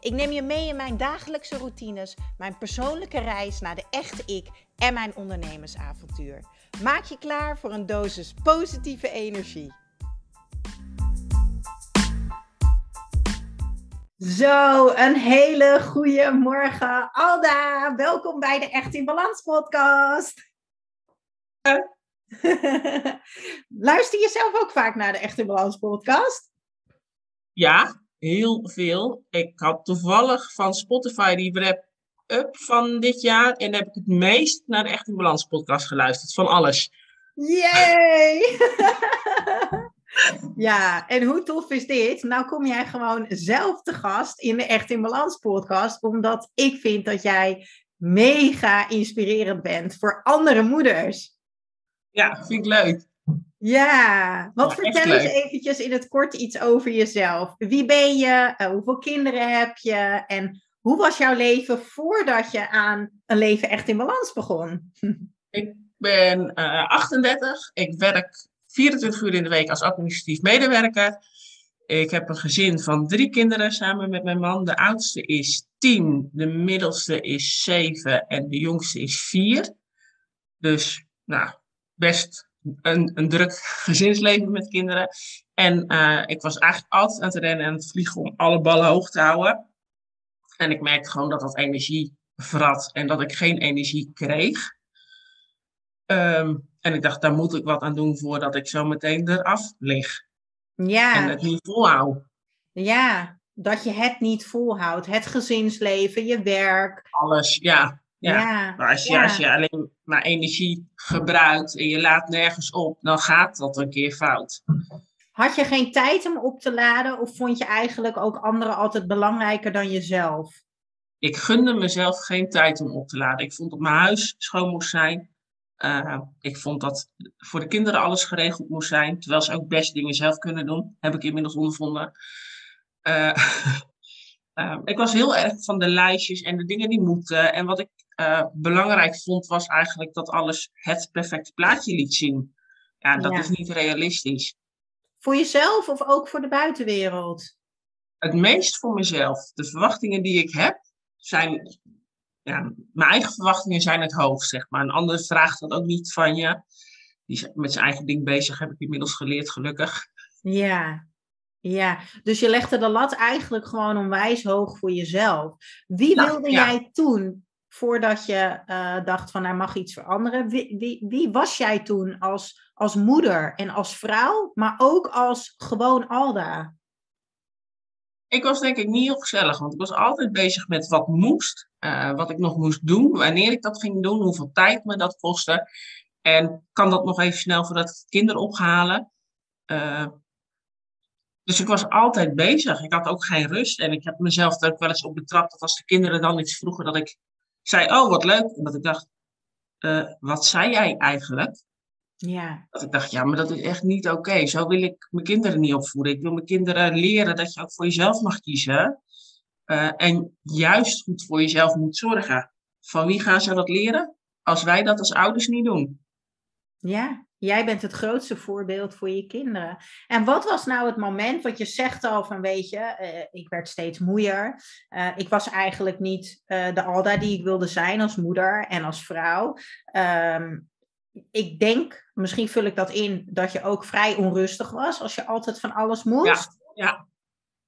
Ik neem je mee in mijn dagelijkse routines, mijn persoonlijke reis naar de echte ik en mijn ondernemersavontuur. Maak je klaar voor een dosis positieve energie. Zo, een hele goede morgen, Alda. Welkom bij de Echt in Balans podcast. Luister je zelf ook vaak naar de Echt in Balans podcast? Ja, heel veel. Ik had toevallig van Spotify die wrap-up van dit jaar. En heb ik het meest naar de Echt in Balans podcast geluisterd. Van alles. Yay! ja, en hoe tof is dit? Nou kom jij gewoon zelf te gast in de Echt in Balans podcast. Omdat ik vind dat jij mega inspirerend bent voor andere moeders. Ja, vind ik leuk. Ja, wat vertel eens eventjes in het kort iets over jezelf. Wie ben je? Uh, hoeveel kinderen heb je? En hoe was jouw leven voordat je aan een leven echt in balans begon? Ik ben uh, eh, 38. Ik werk 24 uur in de week als administratief medewerker. Ik heb een gezin van drie kinderen samen met mijn man. De oudste is 10, de middelste is 7 en de jongste is 4. Dus, nou, best een, een druk gezinsleven met kinderen. En uh, ik was eigenlijk altijd aan het rennen en het vliegen om alle ballen hoog te houden. En ik merkte gewoon dat dat energie vrat en dat ik geen energie kreeg. Um, en ik dacht, daar moet ik wat aan doen voordat ik zo meteen eraf lig. Ja. En het niet volhoud. Ja, dat je het niet volhoudt. Het gezinsleven, je werk. Alles, ja. Ja, maar als je, als je alleen maar energie gebruikt en je laat nergens op, dan gaat dat een keer fout. Had je geen tijd om op te laden of vond je eigenlijk ook anderen altijd belangrijker dan jezelf? Ik gunde mezelf geen tijd om op te laden. Ik vond dat mijn huis schoon moest zijn. Uh, ik vond dat voor de kinderen alles geregeld moest zijn, terwijl ze ook best dingen zelf kunnen doen, heb ik inmiddels ondervonden. Uh, uh, ik was heel erg van de lijstjes en de dingen die moeten. En wat ik uh, belangrijk vond, was eigenlijk dat alles het perfecte plaatje liet zien. Ja, dat is niet realistisch. Voor jezelf of ook voor de buitenwereld? Het meest voor mezelf. De verwachtingen die ik heb zijn. Ja, mijn eigen verwachtingen zijn het hoogst, zeg maar. Een ander vraagt dat ook niet van je. Die is met zijn eigen ding bezig, heb ik inmiddels geleerd, gelukkig. Ja, ja, dus je legde de lat eigenlijk gewoon onwijs hoog voor jezelf. Wie nou, wilde jij toen voordat je uh, dacht van er mag iets veranderen. Wie, wie, wie, was jij toen als, als moeder en als vrouw, maar ook als gewoon Alda? Ik was denk ik niet heel gezellig, want ik was altijd bezig met wat moest, uh, wat ik nog moest doen, wanneer ik dat ging doen, hoeveel tijd me dat kostte. En kan dat nog even snel voordat ik kinderen ophalen. Uh, dus ik was altijd bezig. Ik had ook geen rust. En ik heb mezelf er ook wel eens op betrapt dat als de kinderen dan iets vroegen, dat ik zei, oh wat leuk. En dat ik dacht, uh, wat zei jij eigenlijk? Ja. Dat ik dacht, ja, maar dat is echt niet oké. Zo wil ik mijn kinderen niet opvoeden. Ik wil mijn kinderen leren dat je ook voor jezelf mag kiezen. Uh, en juist goed voor jezelf moet zorgen. Van wie gaan ze dat leren? Als wij dat als ouders niet doen. Ja, Jij bent het grootste voorbeeld voor je kinderen. En wat was nou het moment, want je zegt al van weet je, uh, ik werd steeds moeier. Uh, ik was eigenlijk niet uh, de Alda die ik wilde zijn als moeder en als vrouw. Um, ik denk, misschien vul ik dat in, dat je ook vrij onrustig was als je altijd van alles moest. Ja, ja.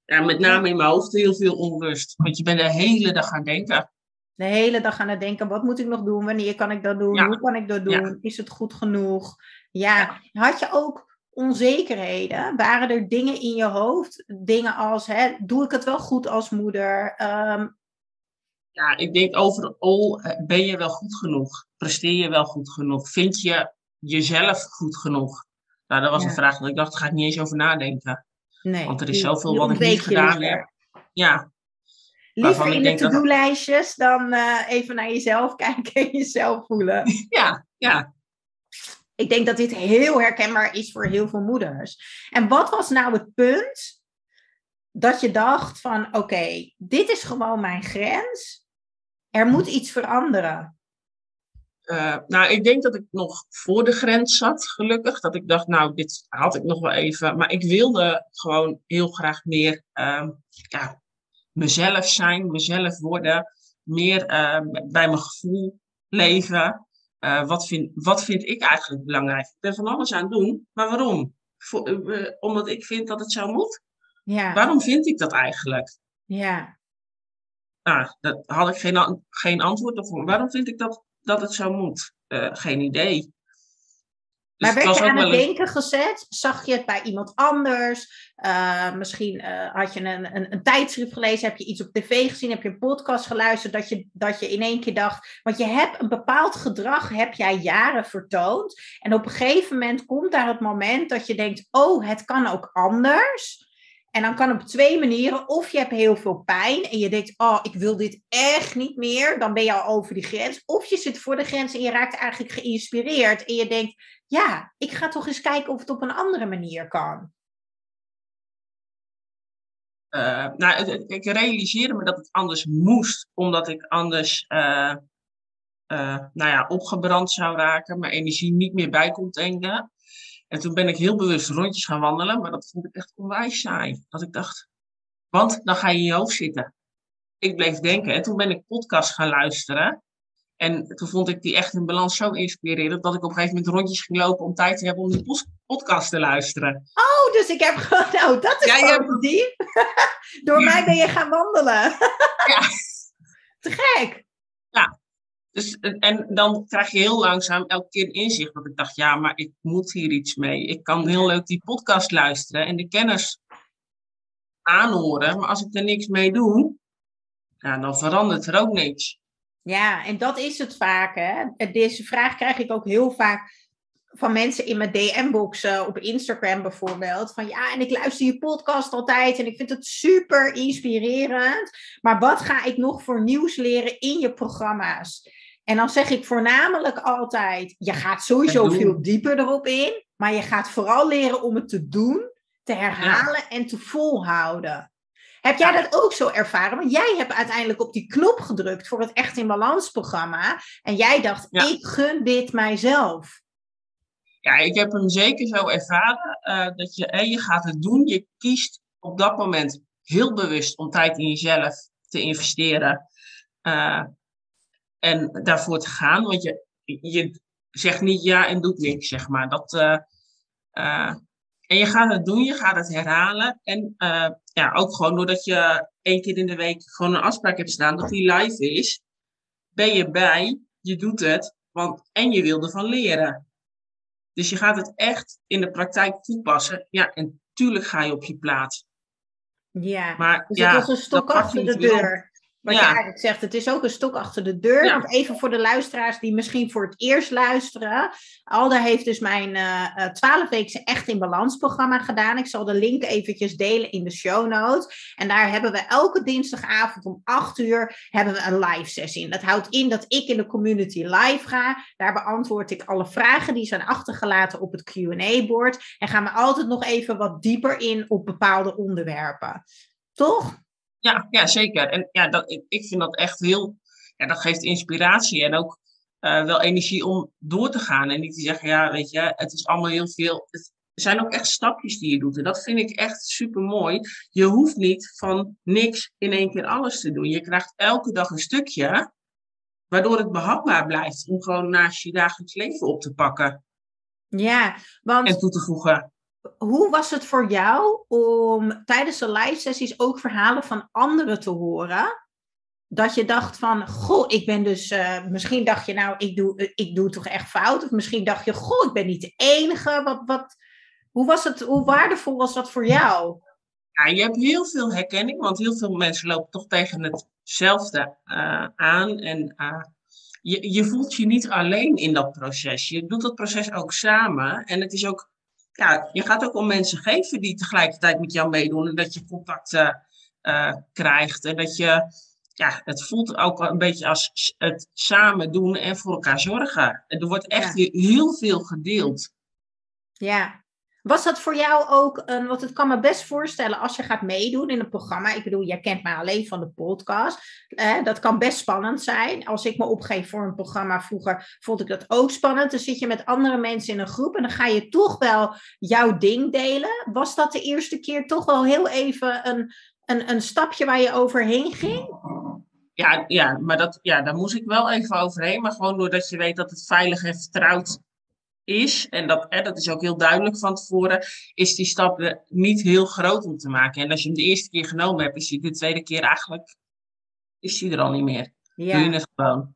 ja met name in mijn hoofd heel veel onrust. Want je bent de hele dag aan denken. De hele dag aan het denken, wat moet ik nog doen? Wanneer kan ik dat doen? Ja. Hoe kan ik dat doen? Ja. Is het goed genoeg? Ja, had je ook onzekerheden? Waren er dingen in je hoofd? Dingen als, hè, doe ik het wel goed als moeder? Um... Ja, ik denk overal, eh, ben je wel goed genoeg? Presteer je wel goed genoeg? Vind je jezelf goed genoeg? Nou, dat was een vraag dat ik dacht, daar ga ik niet eens over nadenken. Nee, Want er is zoveel wat ik niet gedaan heb. Ja. Liever in de to-do-lijstjes dan uh, even naar jezelf kijken en jezelf voelen. Ja, ja. Ik denk dat dit heel herkenbaar is voor heel veel moeders. En wat was nou het punt dat je dacht van oké, dit is gewoon mijn grens. Er moet iets veranderen. Uh, nou, ik denk dat ik nog voor de grens zat, gelukkig. Dat ik dacht, nou, dit had ik nog wel even. Maar ik wilde gewoon heel graag meer uh, ja, mezelf zijn, mezelf worden. Meer uh, bij mijn gevoel leven. Uh, wat, vind, wat vind ik eigenlijk belangrijk? Ik ben van alles aan het doen, maar waarom? Voor, uh, omdat ik vind dat het zo moet? Ja. Waarom vind ik dat eigenlijk? Ja. Nou, daar had ik geen, geen antwoord op. Waarom vind ik dat, dat het zo moet? Geen idee. Dus maar werd je aan het denken gezet? Zag je het bij iemand anders? Uh, misschien uh, had je een, een, een, tijdschrift gelezen, heb je iets op tv gezien, heb je een podcast geluisterd, dat je, dat je in één keer dacht, want je hebt een bepaald gedrag, heb jij jaren vertoond. En op een gegeven moment komt daar het moment dat je denkt, oh, het kan ook anders. En dan kan op twee manieren. Of je hebt heel veel pijn en je denkt, oh, ik wil dit echt niet meer. Dan ben je al over die grens. Of je zit voor de grens en je raakt eigenlijk geïnspireerd. En je denkt, ja, ik ga toch eens kijken of het op een andere manier kan. Uh, nou, ik realiseerde me dat het anders moest, omdat ik anders uh, uh, nou ja, opgebrand zou raken, mijn energie niet meer bij kon denken. En toen ben ik heel bewust rondjes gaan wandelen, maar dat vond ik echt onwijs saai. Dat ik dacht, want dan ga je in je hoofd zitten. Ik bleef denken en toen ben ik podcast gaan luisteren. En toen vond ik die echt in balans zo inspirerend dat ik op een gegeven moment rondjes ging lopen om tijd te hebben om die podcast te luisteren. Oh, dus ik heb gewoon, nou dat is ja, positief. Door mij ben je gaan wandelen. ja. Te gek. Ja, dus, en dan krijg je heel langzaam elke keer inzicht. Dat ik dacht, ja, maar ik moet hier iets mee. Ik kan heel leuk die podcast luisteren en de kennis aanhoren. Maar als ik er niks mee doe, ja, dan verandert er ook niks. Ja, en dat is het vaak. Hè? Deze vraag krijg ik ook heel vaak van mensen in mijn DM-box op Instagram bijvoorbeeld. Van ja, en ik luister je podcast altijd en ik vind het super inspirerend. Maar wat ga ik nog voor nieuws leren in je programma's? En dan zeg ik voornamelijk altijd: je gaat sowieso veel dieper erop in, maar je gaat vooral leren om het te doen, te herhalen en te volhouden. Heb jij dat ook zo ervaren? Want jij hebt uiteindelijk op die knop gedrukt voor het Echt in Balans programma. En jij dacht, ik gun dit mijzelf. Ja, ik heb hem zeker zo ervaren. Uh, dat je, en je gaat het doen. Je kiest op dat moment heel bewust om tijd in jezelf te investeren. Uh, en daarvoor te gaan. Want je, je zegt niet ja en doet niks, zeg maar. Dat, uh, en je gaat het doen, je gaat het herhalen. En ja, ook gewoon doordat je één keer in de week gewoon een afspraak hebt staan dat die live is, ben je bij, je doet het, want, en je wil ervan leren. Dus je gaat het echt in de praktijk toepassen. Ja, en tuurlijk ga je op je plaats. Ja, maar dus ja, het was een stok achter de deur. Wat ja. je eigenlijk zegt, het is ook een stok achter de deur. Ja. Want even voor de luisteraars die misschien voor het eerst luisteren. Alda heeft dus mijn uh, Echt in Balans programma gedaan. Ik zal de link eventjes delen in de show notes. En daar hebben we elke dinsdagavond om 8 uur hebben we een live sessie. En dat houdt in dat ik in de community live ga. Daar beantwoord ik alle vragen die zijn achtergelaten op het Q&A-bord. En gaan we altijd nog even wat dieper in op bepaalde onderwerpen. Toch? Ja, ja zeker. En ja, dat, ik, ik vind dat echt heel, ja, dat geeft inspiratie en ook uh, wel energie om door te gaan. En niet te zeggen, ja, weet je, het is allemaal heel veel. Het, er zijn ook echt stapjes die je doet. En dat vind ik echt super mooi. Je hoeft niet van niks in één keer alles te doen. Je krijgt elke dag een stukje, waardoor het behapbaar blijft om gewoon naast je dagelijks leven op te pakken. Ja, want... En toe te voegen hoe was het voor jou om tijdens de live sessies ook verhalen van anderen te horen? Dat je dacht van, goh, ik ben dus, uh, misschien dacht je nou, ik doe, ik doe toch echt fout. Of misschien dacht je, goh, ik ben niet de enige. Wat, wat, hoe, was het, hoe waardevol was dat voor jou? Ja, je hebt heel veel herkenning, want heel veel mensen lopen toch tegen hetzelfde uh, aan. En je, je voelt je niet alleen in dat proces. Je doet dat proces ook samen. En het is ook ja, je gaat ook om mensen geven die tegelijkertijd met jou meedoen en dat je contact uh, uh, krijgt. En dat je, ja, het voelt ook een beetje als het samen doen en voor elkaar zorgen. En er wordt echt heel veel gedeeld. Ja, was dat voor jou ook een, want het kan me best voorstellen als je gaat meedoen in een programma. Ik bedoel, jij kent mij alleen van de podcast. Dat kan best spannend zijn. Als ik me opgeef voor een programma vroeger, vond ik dat ook spannend. Dan zit je met andere mensen in een groep en dan ga je toch wel jouw ding delen. Was dat de eerste keer toch wel heel even een, een, een stapje waar je overheen ging? Ja, ja, maar dat, ja, daar moest ik wel even overheen. Maar gewoon doordat je weet dat het veilig en vertrouwd is, en dat, hè, dat is ook heel duidelijk van tevoren, is die stap niet heel groot om te maken. En als je hem de eerste keer genomen hebt, is hij de tweede keer eigenlijk is die er al niet meer. Ja. Doe je het gewoon.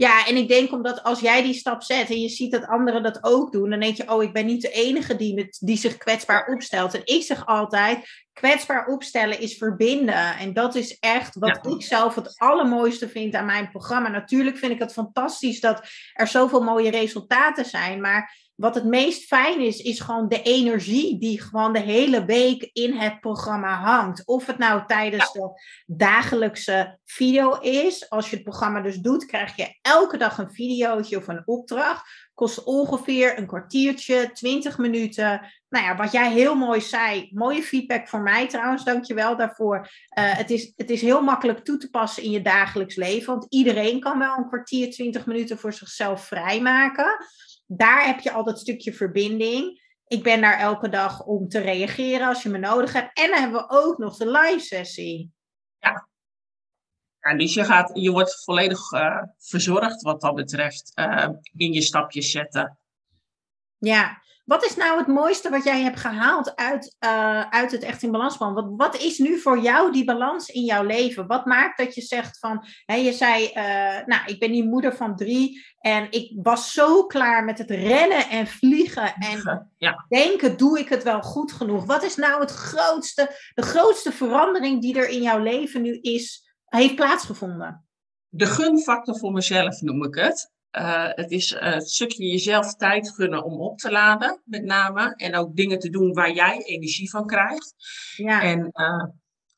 Ja, en ik denk omdat als jij die stap zet en je ziet dat anderen dat ook doen, dan denk je, oh, ik ben niet de enige die, die zich kwetsbaar opstelt. En ik zeg altijd, kwetsbaar opstellen is verbinden. En dat is echt wat ik zelf het allermooiste vind aan mijn programma. Natuurlijk vind ik het fantastisch dat er zoveel mooie resultaten zijn, maar wat het meest fijn is, is gewoon de energie die gewoon de hele week in het programma hangt. Of het nou tijdens de dagelijkse video is. Als je het programma dus doet, krijg je elke dag een videootje of een opdracht. Kost ongeveer een kwartiertje, 20 minuten. Nou ja, wat jij heel mooi zei. Mooie feedback voor mij trouwens, dankjewel daarvoor. Uh, het, is, het is heel makkelijk toe te passen in je dagelijks leven. Want iedereen kan wel een kwartier, 20 minuten voor zichzelf vrijmaken daar heb je al dat stukje verbinding. Ik ben daar elke dag om te reageren als je me nodig hebt. En dan hebben we ook nog de live sessie. Ja. ja dus je, gaat, je wordt volledig uh, verzorgd wat dat betreft. Uh, in je stapjes zetten. Ja, wat is nou het mooiste wat jij hebt gehaald uit, uh, uit het Echt in Balansman? Wat, wat is nu voor jou die balans in jouw leven? Wat maakt dat je zegt van, hè, je zei, uh, nou, ik ben die moeder van drie en ik was zo klaar met het rennen en vliegen en ja. denken, doe ik het wel goed genoeg? Wat is nou het grootste, de grootste verandering die er in jouw leven nu is, heeft plaatsgevonden? De gunfactor voor mezelf noem ik het. Uh, het is uh, het stukje jezelf tijd gunnen om op te laden, met name. En ook dingen te doen waar jij energie van krijgt. Ja. En uh,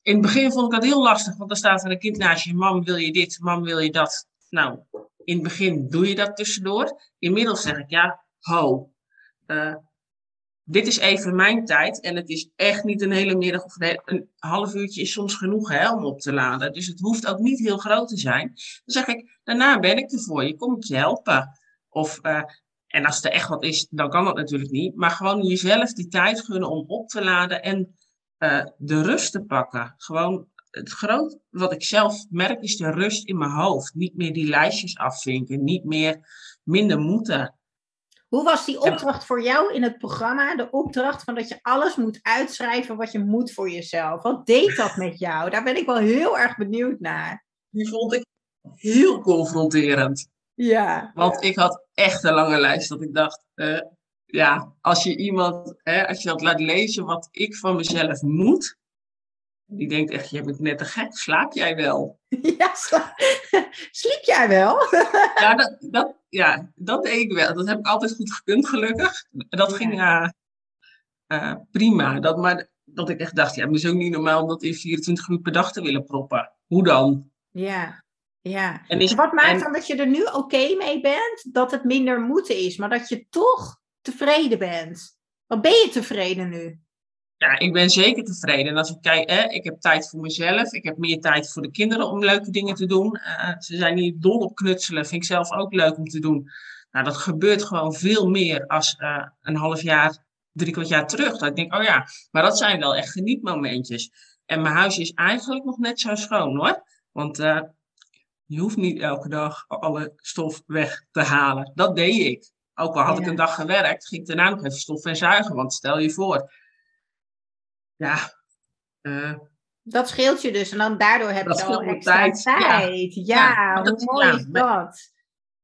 in het begin vond ik dat heel lastig, want dan staat er een kind naast je. Mam, wil je dit? Mam, wil je dat? Nou, in het begin doe je dat tussendoor. Inmiddels zeg ik, ja, ho dit is even mijn tijd en het is echt niet een hele middag of een half uurtje is soms genoeg hè, om op te laden. Dus het hoeft ook niet heel groot te zijn. Dan zeg ik, daarna ben ik er voor je, kom ik je helpen. Of, uh, en als er echt wat is, dan kan dat natuurlijk niet. Maar gewoon jezelf die tijd gunnen om op te laden en uh, de rust te pakken. Gewoon het groot wat ik zelf merk is de rust in mijn hoofd. Niet meer die lijstjes afvinken, niet meer minder moeten. Hoe was die opdracht voor jou in het programma? De opdracht van dat je alles moet uitschrijven wat je moet voor jezelf. Wat deed dat met jou? Daar ben ik wel heel erg benieuwd naar. Die vond ik heel confronterend. Ja. Want ik had echt een lange lijst dat ik dacht, uh, ja, als je iemand, hè, als je dat laat lezen wat ik van mezelf moet, die denkt echt, je bent net te gek, slaap jij wel? Ja, sla sliep jij wel? Ja dat, dat, ja, dat deed ik wel. Dat heb ik altijd goed gekund, gelukkig. Dat ging uh, uh, prima. Dat, maar dat ik echt dacht, ja, het is ook niet normaal om dat in 24 uur per dag te willen proppen. Hoe dan? Ja, ja. En is, wat maakt dan dat je er nu oké mee bent, dat het minder moeten is, maar dat je toch tevreden bent? Wat ben je tevreden nu? Ja, ik ben zeker tevreden. En als ik kijk, hè, ik heb tijd voor mezelf. Ik heb meer tijd voor de kinderen om leuke dingen te doen. Uh, ze zijn hier dol op knutselen. Vind ik zelf ook leuk om te doen. Nou, dat gebeurt gewoon veel meer als uh, een half jaar, drie kwart jaar terug. Dat ik denk, oh ja, maar dat zijn wel echt genietmomentjes. En mijn huis is eigenlijk nog net zo schoon hoor. Want uh, je hoeft niet elke dag alle stof weg te halen. Dat deed ik. Ook al had ik een dag gewerkt, ging ik daarna nog even stof en zuigen. Want stel je voor, ja. Uh, dat scheelt je dus. En dan daardoor heb je al extra tijd. tijd. Ja, ja hoe mooi is dat?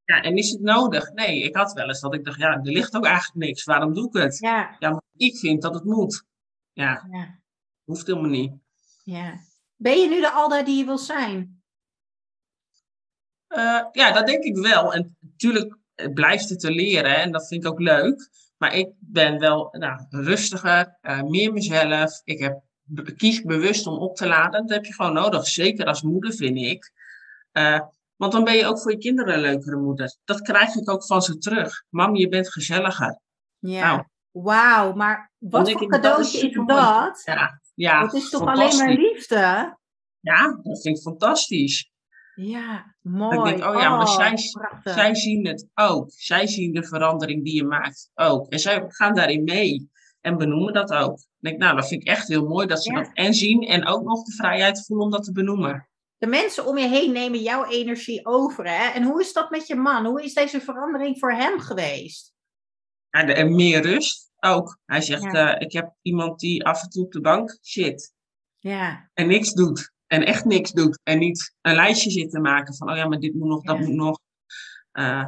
Ja, en is het nodig? Nee, ik had wel eens dat ik dacht, ja, er ligt ook eigenlijk niks. Waarom doe ik het? Ja. Ja, ik vind dat het moet. Ja. ja. Hoeft helemaal niet. Ja. Ben je nu de Alda die je wil zijn? Uh, ja, dat denk ik wel. En natuurlijk blijft het te leren en dat vind ik ook leuk. Maar ik ben wel nou, rustiger, uh, meer mezelf. Ik heb kies bewust om op te laden. Dat heb je gewoon nodig. Zeker als moeder, vind ik. Uh, want dan ben je ook voor je kinderen een leukere moeder. Dat krijg ik ook van ze terug. Mam, je bent gezelliger. Ja. Nou, Wauw, maar wat voor cadeautje is dat? Ja, ja. Het is toch alleen maar liefde? Ja, dat vind ik fantastisch. Ja, mooi. Ik denk, oh ja, maar oh, zij, zij zien het ook. Zij zien de verandering die je maakt ook. En zij gaan daarin mee en benoemen dat ook. Ik denk, nou, dat vind ik echt heel mooi dat ze dat en zien en ook nog de vrijheid voelen om dat te benoemen. De mensen om je heen nemen jouw energie over. Hè? En hoe is dat met je man? Hoe is deze verandering voor hem geweest? Ja, en meer rust ook. Hij zegt, eh, ik heb iemand die af en toe op de bank zit. Ja. En niks doet. En echt niks doet. En niet een lijstje zit te maken van, oh ja, maar dit moet nog, dat moet nog. Uh,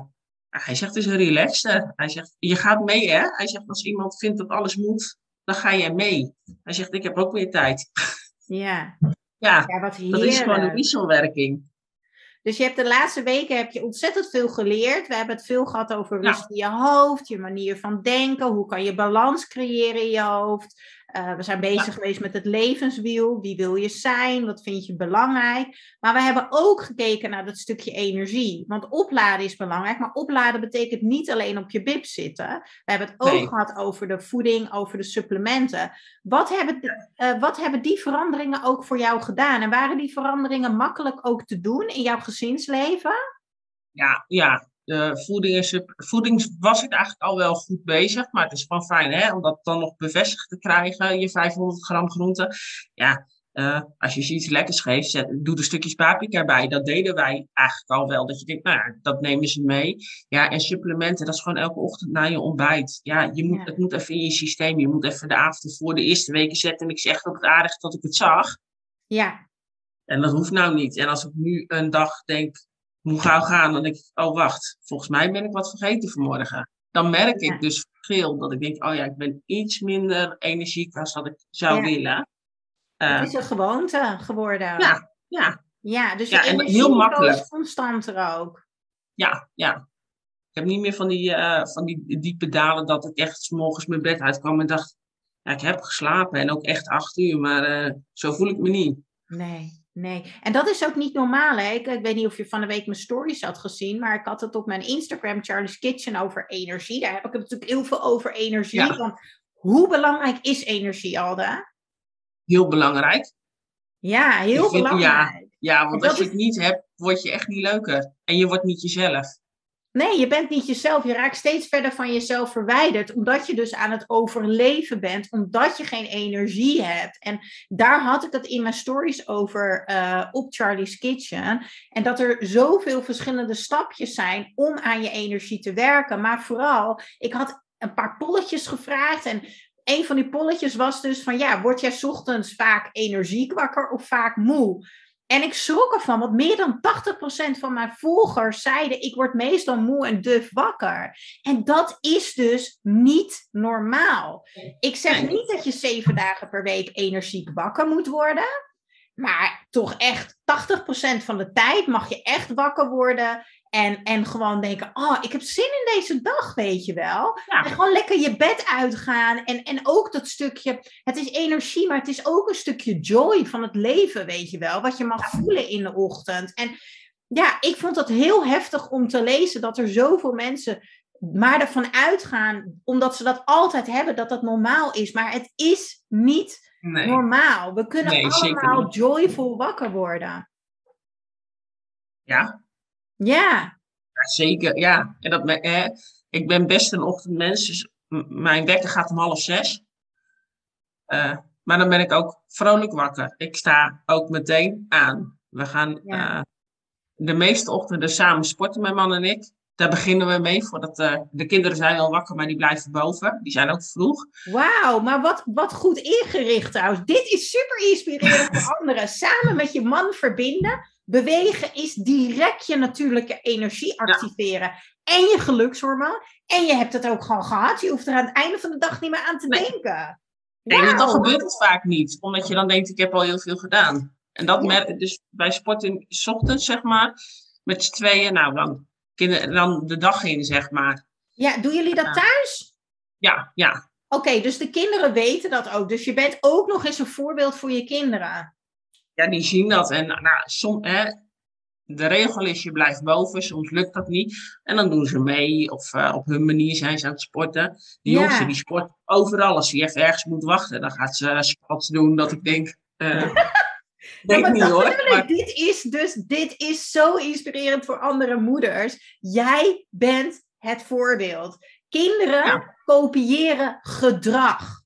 hij zegt, het is een relaxter. Hij zegt, je gaat mee, hè? Hij zegt, als iemand vindt dat alles moet, dan ga je mee. Hij zegt, ik heb ook weer tijd. Ja. Ja, ja wat dat is gewoon een wisselwerking. Dus je hebt de laatste weken heb je ontzettend veel geleerd. We hebben het veel gehad over rust in je hoofd, je manier van denken. Hoe kan je balans creëren in je hoofd? Uh, we zijn bezig geweest met het levenswiel. Wie wil je zijn? Wat vind je belangrijk? Maar we hebben ook gekeken naar dat stukje energie. Want opladen is belangrijk, maar opladen betekent niet alleen op je bib zitten. We hebben het ook gehad over de voeding, over de supplementen. Wat hebben, uh, wat hebben die veranderingen ook voor jou gedaan? En waren die veranderingen makkelijk ook te doen in jouw gezinsleven? Ja, ja de voeding, voeding was ik eigenlijk al wel goed bezig. Maar het is gewoon fijn hè, om dat dan nog bevestigd te krijgen, je 500 gram groente. Ja, uh, als je iets lekkers geeft, zet, doe er stukjes paprika bij. Dat deden wij eigenlijk al wel. Dat je denkt, nou ja, dat nemen ze mee. Ja, en supplementen, dat is gewoon elke ochtend na je ontbijt. Ja, je moet, het moet even in je systeem. Je moet even de avond voor de eerste weken zetten. En ik zeg ook het aardig dat ik het zag. Ja. En dat hoeft nou niet. En als ik nu een dag denk, hoe gauw gaan, dan denk ik, oh wacht, volgens mij ben ik wat vergeten vanmorgen. Dan merk ik dus verschil, dat ik denk, oh ja, ik ben iets minder energiek als dat ik zou willen. Uh, het is een gewoonte geworden. Ja, ja. Ja, dus ja, en heel makkelijk. constanter ook. Ja, ja. Ik heb niet meer van die, uh, van die diepe dalen dat ik echt s morgens mijn bed uitkwam en dacht, ja, ik heb geslapen en ook echt acht uur, maar uh, zo voel ik me niet. Nee. Nee, en dat is ook niet normaal. Hè? Ik, ik, weet niet of je van de week mijn stories had gezien, maar ik had het op mijn Instagram, Charlie's Kitchen, over energie. Daar heb ik het natuurlijk heel veel over energie. Ja. Want hoe belangrijk is energie, Alda? Heel belangrijk. Ja, heel belangrijk. Ja, ja want als je het niet hebt, word je echt niet leuker. En je wordt niet jezelf. Nee, je bent niet jezelf. Je raakt steeds verder van jezelf verwijderd. Omdat je dus aan het overleven bent. Omdat je geen energie hebt. En daar had ik het in mijn stories over uh, op Charlie's Kitchen. En dat er zoveel verschillende stapjes zijn om aan je energie te werken. Maar vooral, ik had een paar polletjes gevraagd. En een van die polletjes was dus van ja, word jij ochtends vaak energiek wakker of vaak moe? En ik schrok ervan, want meer dan 80% van mijn volgers zeiden: Ik word meestal moe en duf wakker. En dat is dus niet normaal. Ik zeg niet dat je zeven dagen per week energiek wakker moet worden. Maar toch echt 80% van de tijd mag je echt wakker worden. En, en gewoon denken, oh, ik heb zin in deze dag, weet je wel. En gewoon lekker je bed uitgaan. En, en ook dat stukje, het is energie, maar het is ook een stukje joy van het leven, weet je wel. Wat je mag voelen in de ochtend. En ja, ik vond dat heel heftig om te lezen dat er zoveel mensen maar ervan uitgaan, omdat ze dat altijd hebben, dat dat normaal is. Maar het is niet normaal. We kunnen allemaal joyful wakker worden. Ja, ja. ja zeker, ja. En dat, eh, ik ben best een ochtendmens, dus mijn wekker gaat om half zes. Uh, maar dan ben ik ook vrolijk wakker. Ik sta ook meteen aan. We gaan uh, de meeste ochtenden samen sporten, mijn man en ik. Daar beginnen we mee, voordat uh, de kinderen zijn al wakker, maar die blijven boven. Die zijn ook vroeg. Wauw, maar wat, wat goed ingericht trouwens. Dit is super inspirerend voor anderen. Samen met je man verbinden Bewegen is direct je natuurlijke energie activeren. En je gelukshormoon. En je hebt het ook gewoon gehad. Je hoeft er aan het einde van de dag niet meer aan te denken. Nee, dan gebeurt het vaak niet. Omdat je dan denkt, ik heb al heel veel gedaan. En dat merk dus bij sporten s ochtends, zeg maar, met z'n tweeën, nou, dan, dan de dag in, zeg maar. Ja, doen jullie dat thuis? Ja, ja. Oké, dus de kinderen weten dat ook. Dus je bent ook nog eens een voorbeeld voor je kinderen. Ja, die zien dat. En nou, som, hè, de regel is, je blijft boven. Soms lukt dat niet. En dan doen ze mee. Of uh, op hun manier zijn ze aan het sporten. Die Ja. jongste, die sport overal. Als hij even ergens moet wachten, dan gaat ze spots doen dat ik denk... eh denk niet hoor. Maar, Dit is dus dit is zo inspirerend voor andere moeders. Jij bent het voorbeeld. Kinderen Ja. kopiëren gedrag.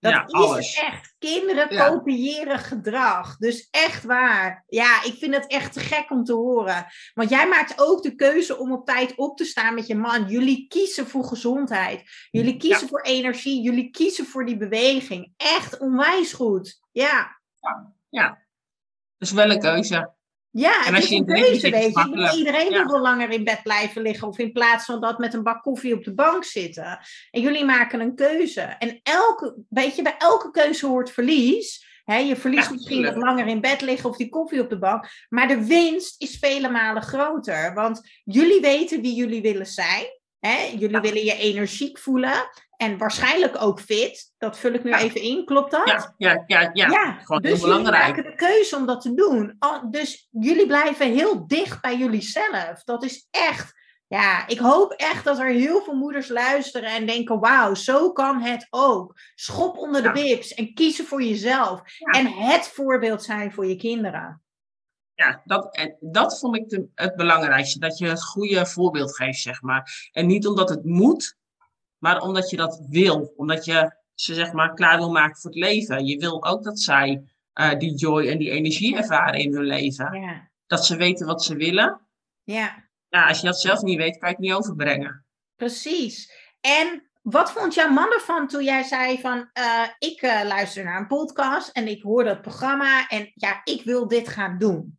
Dat Ja, is alles. echt. Kinderen Ja. kopiëren gedrag. Dus echt waar. Ja, ik vind het echt te gek om te horen. Want jij maakt ook de keuze om op tijd op te staan met je man. Jullie kiezen voor gezondheid. Jullie kiezen voor energie. Jullie kiezen voor die beweging. Echt onwijs goed. Ja. ja, dat is wel een keuze. Ja, En als je een keuze, weet je. Iedereen Ja. wil wel langer in bed blijven liggen of in plaats van dat met een bak koffie op de bank zitten. En jullie maken een keuze. En elke, weet je, bij elke keuze hoort verlies. Hè, je verliest Ja, misschien wat tuurlijk. langer in bed liggen of die koffie op de bank. Maar de winst is vele malen groter. Want jullie weten wie jullie willen zijn. Hè? Jullie Ja. willen je energiek voelen. En waarschijnlijk ook fit. Dat vul ik nu Ja. even in. Klopt dat? Ja, ja, ja, ja. gewoon dus heel belangrijk. jullie maken de keuze om dat te doen. Dus jullie blijven heel dicht bij jullie zelf. Dat is echt, ja, ik hoop echt dat er heel veel moeders luisteren en denken, wauw, zo kan het ook. Schop onder de bips en kiezen voor jezelf. En het voorbeeld zijn voor je kinderen. Ja, dat, en dat vond ik de, het belangrijkste. Dat je het goede voorbeeld geeft, zeg maar. En niet omdat het moet, maar omdat je dat wil. Omdat je ze, zeg maar, klaar wil maken voor het leven. Je wil ook dat zij eh, die joy en die energie ervaren in hun leven. Ja, Dat ze weten wat ze willen. ja Ja, als je dat zelf niet weet, kan je het niet overbrengen. precies. En wat vond jouw man ervan toen jij zei van, eh, ik eh, luister naar een podcast en ik hoor dat programma en ja, ik wil dit gaan doen.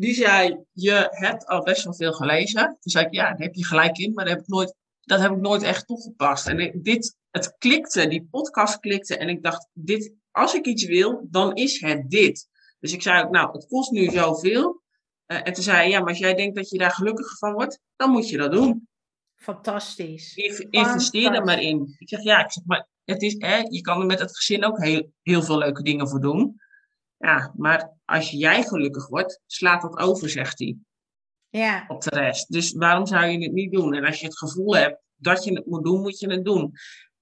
Die zei, je hebt al best wel veel gelezen. Toen zei ik, ja, daar heb je gelijk in, maar dat heb ik nooit, dat heb ik nooit echt toegepast. En ik- dit, het klikte, die podcast klikte en ik dacht, dit, als ik iets wil, dan is het dit. Dus ik zei ook, nou, het kost nu zoveel. Eh, en toen zei hij, ja, maar als jij denkt dat je daar gelukkiger van wordt, dan moet je dat doen. Fantastisch. Inv- Investeer er maar in. Ik zeg, ja, ik zeg, maar het is, hè, je kan er met het gezin ook heel, heel veel leuke dingen voor doen. Ja, maar als jij gelukkig wordt, slaat dat over, zegt hij Ja, op de rest. Dus waarom zou je het niet doen? En als je het gevoel hebt dat je het moet doen, moet je het doen.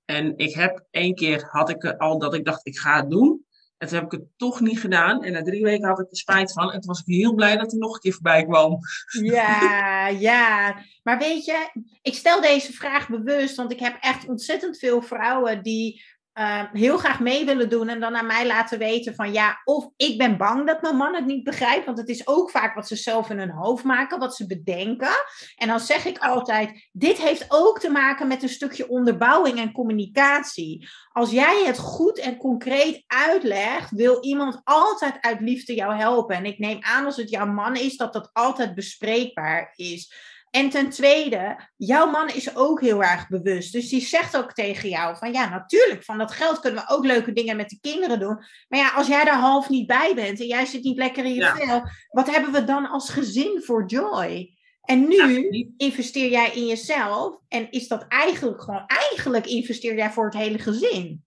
En ik heb één keer had ik al dat ik dacht, ik ga het doen. En toen heb ik het toch niet gedaan. En na drie weken had ik er spijt van. En toen was ik heel blij dat er nog een keer voorbij kwam. ja, ja. Maar weet je, ik stel deze vraag bewust, want ik heb echt ontzettend veel vrouwen die eh, heel graag mee willen doen en dan aan mij laten weten van ja, of ik ben bang dat mijn man het niet begrijpt, want het is ook vaak wat ze zelf in hun hoofd maken, wat ze bedenken. En dan zeg ik altijd, dit heeft ook te maken met een stukje onderbouwing en communicatie. Als jij het goed en concreet uitlegt, wil iemand altijd uit liefde jou helpen. En ik neem aan als het jouw man is, dat dat altijd bespreekbaar is. En ten tweede, jouw man is ook heel erg bewust. Dus die zegt ook tegen jou van ja, natuurlijk, van dat geld kunnen we ook leuke dingen met de kinderen doen. Maar ja, als jij daar half niet bij bent en jij zit niet lekker in je Ja. vel, wat hebben we dan als gezin voor joy? En nu Ja, investeer jij in jezelf en is dat eigenlijk gewoon, eigenlijk investeer jij voor het hele gezin.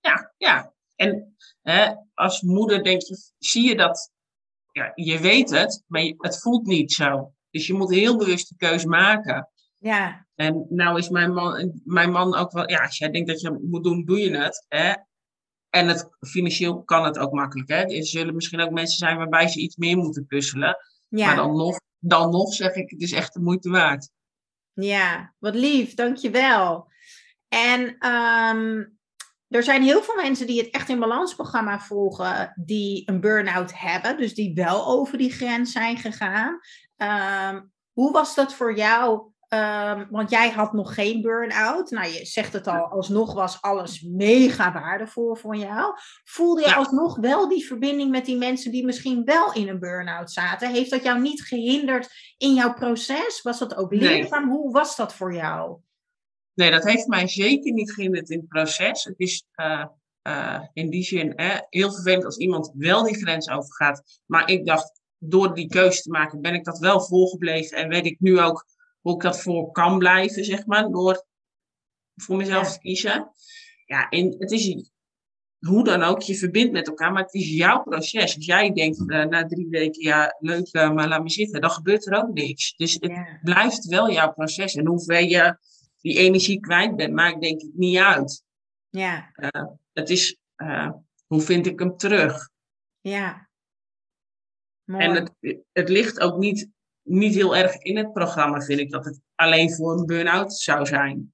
Ja, ja. En hè, als moeder denk je, zie je dat, ja, je weet het, maar het voelt niet zo. Dus je moet heel bewust die keuze maken. Ja, En nou is mijn man, mijn man ook wel, ja, als jij denkt dat je het moet doen, doe je het. Hè? En het, financieel kan het ook makkelijk. Hè? Er zullen misschien ook mensen zijn waarbij ze iets meer moeten puzzelen. ja. Maar dan nog, dan nog zeg ik, het is echt de moeite waard. Ja, wat lief, dankjewel. En ehm, er zijn heel veel mensen die het Echt in Balans programma volgen, die een burn-out hebben, dus die wel over die grens zijn gegaan. Ehm, hoe was dat voor jou? Ehm, want jij had nog geen burn-out. Nou, je zegt het al, alsnog was alles mega waardevol voor jou. Voelde je Ja. alsnog wel die verbinding met die mensen die misschien wel in een burn-out zaten? Heeft dat jou niet gehinderd in jouw proces? Was dat ook Nee. leerzaam? Hoe was dat voor jou? Nee, dat heeft mij zeker niet gehinderd in het proces. Het is eh, eh, in die zin hè, heel vervelend als iemand wel die grens overgaat. Maar ik dacht, door die keuze te maken, ben ik dat wel volgebleven. En weet ik nu ook hoe ik dat voor kan blijven, zeg maar. Door voor mezelf Ja. te kiezen. Ja, en het is hoe dan ook, je verbindt met elkaar, maar het is jouw proces. Als jij denkt eh, na drie weken, ja, leuk, eh, maar laat me zitten, dan gebeurt er ook niks. Dus het Ja. blijft wel jouw proces. En hoeveel je die energie kwijt bent, maakt denk ik niet uit. Ja. Het is, eh, hoe vind ik hem terug? Ja. Mooi. En het, het ligt ook niet, niet heel erg in het programma, vind ik, dat het alleen voor een burn-out zou zijn.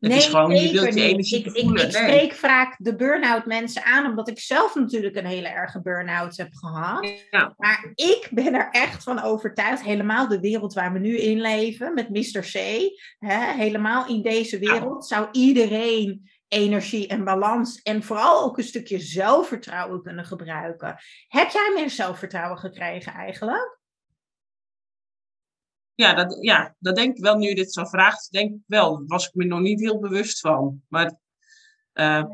Het is gewoon, je wilt je energie ik, ik, voelen. ik Nee. spreek vaak de burn-out mensen aan, omdat ik zelf natuurlijk een hele erge burn-out heb gehad. Ja. Maar ik ben er echt van overtuigd, helemaal de wereld waar we nu in leven, met Mr. C, hè, helemaal in deze wereld, zou iedereen energie en balans en vooral ook een stukje zelfvertrouwen kunnen gebruiken. Heb jij meer zelfvertrouwen gekregen eigenlijk? Ja, dat, ja, dat denk ik wel, nu je dit zo vraagt, denk ik wel. Daar was ik me nog niet heel bewust van. Maar eh,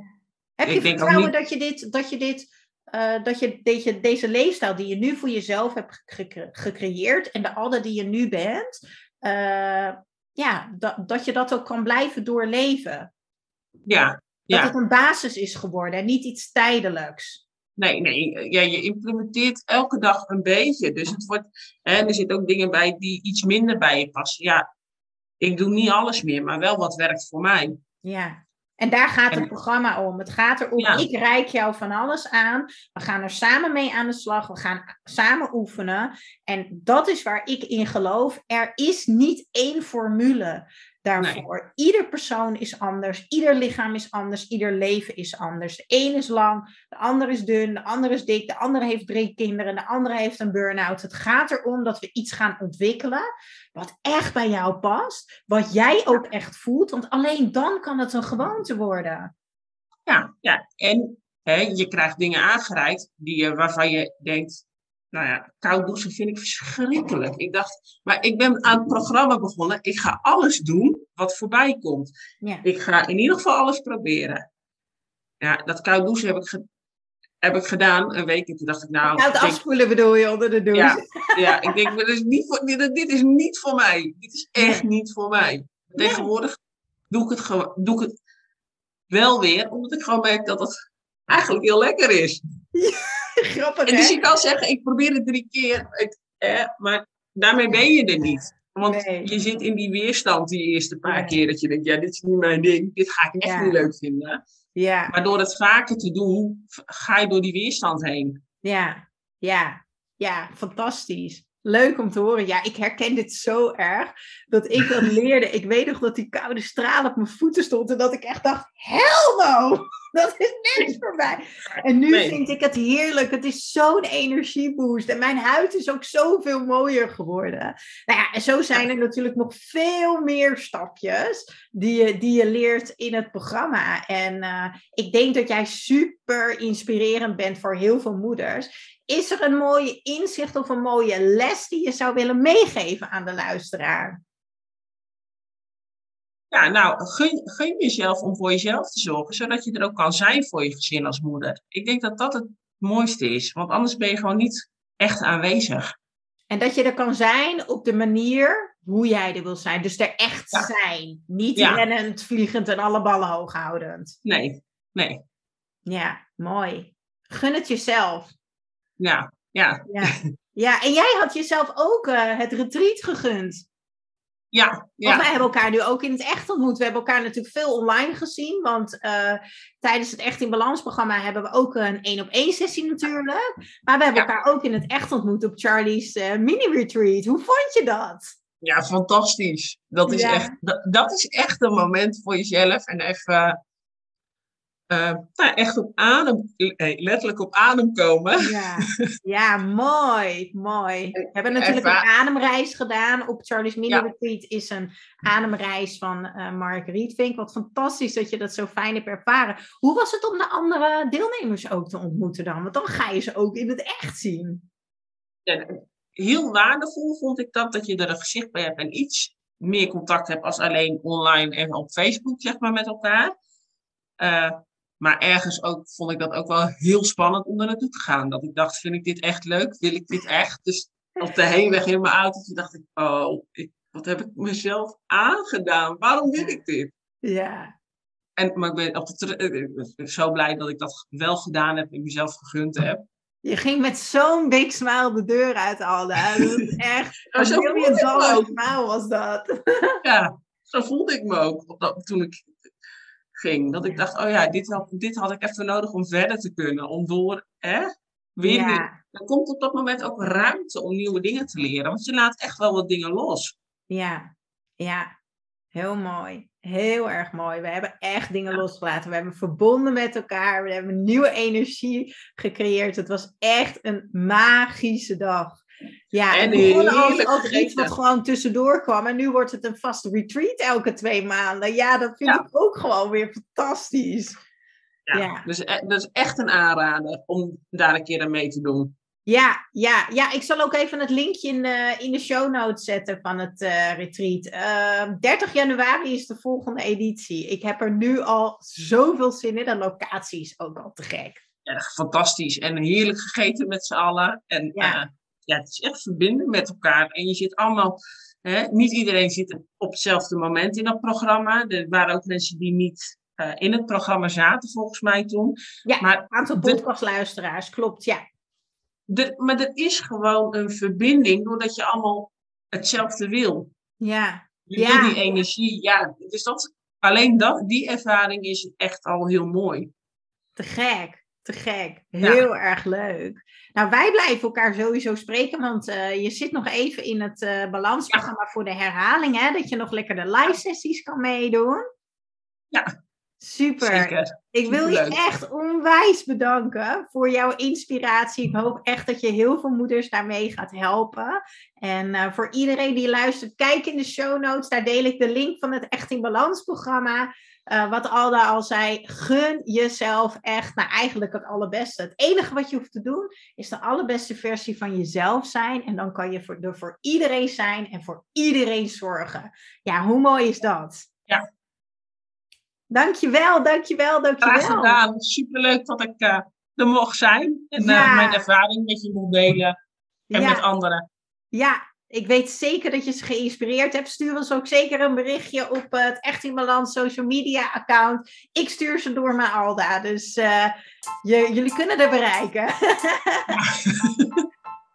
Heb Ik je vertrouwen niet- dat je dit, dat je dit, eh, dat je deze, deze leefstijl die je nu voor jezelf hebt gecre- gecreëerd en de Alda die je nu bent, eh, ja, dat, dat je dat ook kan blijven doorleven? Ja, Dat ja. het een basis is geworden en niet iets tijdelijks. Nee, nee, ja, je implementeert elke dag een beetje. Dus het wordt, hè, er zitten ook dingen bij die iets minder bij je passen. Ja, ik doe niet alles meer, maar wel wat werkt voor mij. Ja. En daar gaat het programma om. Het gaat erom, Ja. ik reik jou van alles aan. We gaan er samen mee aan de slag. We gaan samen oefenen. En dat is waar ik in geloof. Er is niet één formule daarvoor. Ieder persoon is anders. Ieder lichaam is anders. Ieder leven is anders. De een is lang, de ander is dun, de ander is dik, de andere heeft drie kinderen, de andere heeft een burn-out. Het gaat erom dat we iets gaan ontwikkelen wat echt bij jou past, wat jij ook echt voelt, want alleen dan kan het een gewoonte worden. Ja, ja. En hè, je krijgt dingen aangereikt die, je- waarvan je denkt, nou ja, koud douchen vind ik verschrikkelijk. Ik dacht, maar ik ben aan het programma begonnen. Ik ga alles doen wat voorbij komt. Ja. Ik ga in ieder geval alles proberen. Ja, dat koud douchen heb ik, ge- heb ik gedaan een week. En toen dacht ik, nou, Koud denk, afspoelen bedoel je onder de douche? Ja. ja, ik denk, dit is, niet voor, dit, dit is niet voor mij. Dit is echt niet voor mij. Tegenwoordig doe ik, het doe ik het wel weer, omdat ik gewoon merk dat het eigenlijk heel lekker is. Grappig, En dus hè? je kan zeggen, ik probeer het drie keer, ik, eh, maar daarmee ben je er niet. Want Nee. je zit in die weerstand die eerste paar Nee. keer dat je denkt, ja, dit is niet mijn ding, dit ga ik echt Ja. niet leuk vinden. Ja, Maar door het vaker te doen, ga je door die weerstand heen. ja, ja, ja, fantastisch. Leuk om te horen. Ja, ik herken dit zo erg. Dat ik dat leerde. Ik weet nog dat die koude straal op mijn voeten stond. En dat ik echt dacht, hell no! Dat is niks voor mij. En nu Nee. vind ik het heerlijk. Het is zo'n energieboost. En mijn huid is ook zoveel mooier geworden. Nou ja, en zo zijn er natuurlijk nog veel meer stapjes die je, die je leert in het programma. En eh, ik denk dat jij super inspirerend bent voor heel veel moeders. Is er een mooie inzicht of een mooie les die je zou willen meegeven aan de luisteraar? Ja, nou, gun, gun jezelf om voor jezelf te zorgen, zodat je er ook kan zijn voor je gezin als moeder. Ik denk dat dat het mooiste is, want anders ben je gewoon niet echt aanwezig. En dat je er kan zijn op de manier hoe jij er wil zijn. Dus er echt Ja. zijn. Niet Ja. rennend, vliegend en alle ballen hoog houdend. Nee, nee. Ja, mooi. Gun het jezelf. Ja, ja, Ja, ja en jij had jezelf ook eh, het retreat gegund. ja, Want ja. wij hebben elkaar nu ook in het echt ontmoet. We hebben elkaar natuurlijk veel online gezien. Want eh, tijdens het Echt in Balans programma hebben we ook een één op één sessie natuurlijk. Maar we hebben Ja. elkaar ook in het echt ontmoet op Charlie's eh, mini-retreat. Hoe vond je dat? Ja, fantastisch. Dat is, Ja. echt, dat, dat is echt een moment voor jezelf en even eh, nou, echt op adem, eh, letterlijk op adem komen. Ja, ja mooi, mooi. We hebben natuurlijk Erva- een ademreis gedaan. Op Charlie's mini-retreat is een ademreis van eh, Mark Rietvink. Wat fantastisch dat je dat zo fijn hebt ervaren. Hoe was het om de andere deelnemers ook te ontmoeten dan? Want dan ga je ze ook in het echt zien. En heel waardevol vond ik dat, dat je er een gezicht bij hebt en iets meer contact hebt als alleen online en op Facebook, zeg maar, met elkaar. Maar ergens ook vond ik dat ook wel heel spannend om er naartoe te gaan. Dat ik dacht, vind ik dit echt leuk? Wil ik dit echt? Dus op de heenweg in mijn auto dacht ik, oh, ik, wat heb ik mezelf aangedaan? Waarom wil ik dit? Ja. En, maar ik ben op de, uh, zo blij dat ik dat wel gedaan heb en mezelf gegund heb. Je ging met zo'n big smile de deur uit, Alda. Dat is echt een ook. smile was dat. Ja, zo voelde ik me ook op dat, toen ik ging. Dat ik dacht, oh ja, dit had, dit had ik even nodig om verder te kunnen. Om door, hè? Weer. Ja, Er komt op dat moment ook ruimte om nieuwe dingen te leren. Want je laat echt wel wat dingen los. ja, ja. Heel mooi. Heel erg mooi. We hebben echt dingen losgelaten. We hebben verbonden met elkaar. We hebben nieuwe energie gecreëerd. Het was echt een magische dag. Ja, En het begon als, iets wat gewoon tussendoor kwam. En nu wordt het een vaste retreat elke twee maanden. Ja, dat vind Ja. ik ook gewoon weer fantastisch. Ja. Ja. Dus e- dat is echt een aanrader om daar een keer aan mee te doen. Ja, ja, ja, ik zal ook even het linkje in de, in de show notes zetten van het eh, retreat. Eh, 30 januari is de volgende editie. Ik heb er nu al zoveel zin in. De locatie is ook al te gek. Ja, fantastisch. En heerlijk gegeten met z'n allen. En Ja. ja. Ja, het is echt verbinden met elkaar. En je zit allemaal, hè, niet iedereen zit op hetzelfde moment in dat programma. Er waren ook mensen die niet eh, in het programma zaten, volgens mij toen. Ja, Maar een aantal de- podcastluisteraars, klopt, ja. er, maar er is gewoon een verbinding doordat je allemaal hetzelfde wil. Ja, Je Ja. wil die energie. Ja, dus dat, alleen dat, die ervaring is echt al heel mooi. te gek, te gek. Heel erg leuk. Nou, wij blijven elkaar sowieso spreken, want eh, je zit nog even in het eh, balansprogramma voor de herhaling, hè? Dat je nog lekker de live sessies kan meedoen. Ja. Super. Zeker. Ik wil je echt onwijs bedanken voor jouw inspiratie. Ik hoop echt dat je heel veel moeders daarmee gaat helpen. En eh, voor iedereen die luistert, kijk in de show notes. Daar deel ik de link van het Echt in Balans programma. Eh, wat Alda al zei, gun jezelf echt nou, eigenlijk het allerbeste. Het enige wat je hoeft te doen, is de allerbeste versie van jezelf zijn. En dan kan je voor, er voor iedereen zijn en voor iedereen zorgen. Ja, hoe mooi is dat? Ja. Dankjewel, dankjewel, dankjewel. Graag gedaan. Superleuk dat ik eh, er mocht zijn. En eh, mijn ervaring met je mocht delen. En Ja. met anderen. Ja, ik weet zeker dat je ze geïnspireerd hebt. Stuur ons ook zeker een berichtje op eh, het Echt in Balans social media account. Ik stuur ze door naar Alda, dus eh, je, jullie kunnen er bereiken.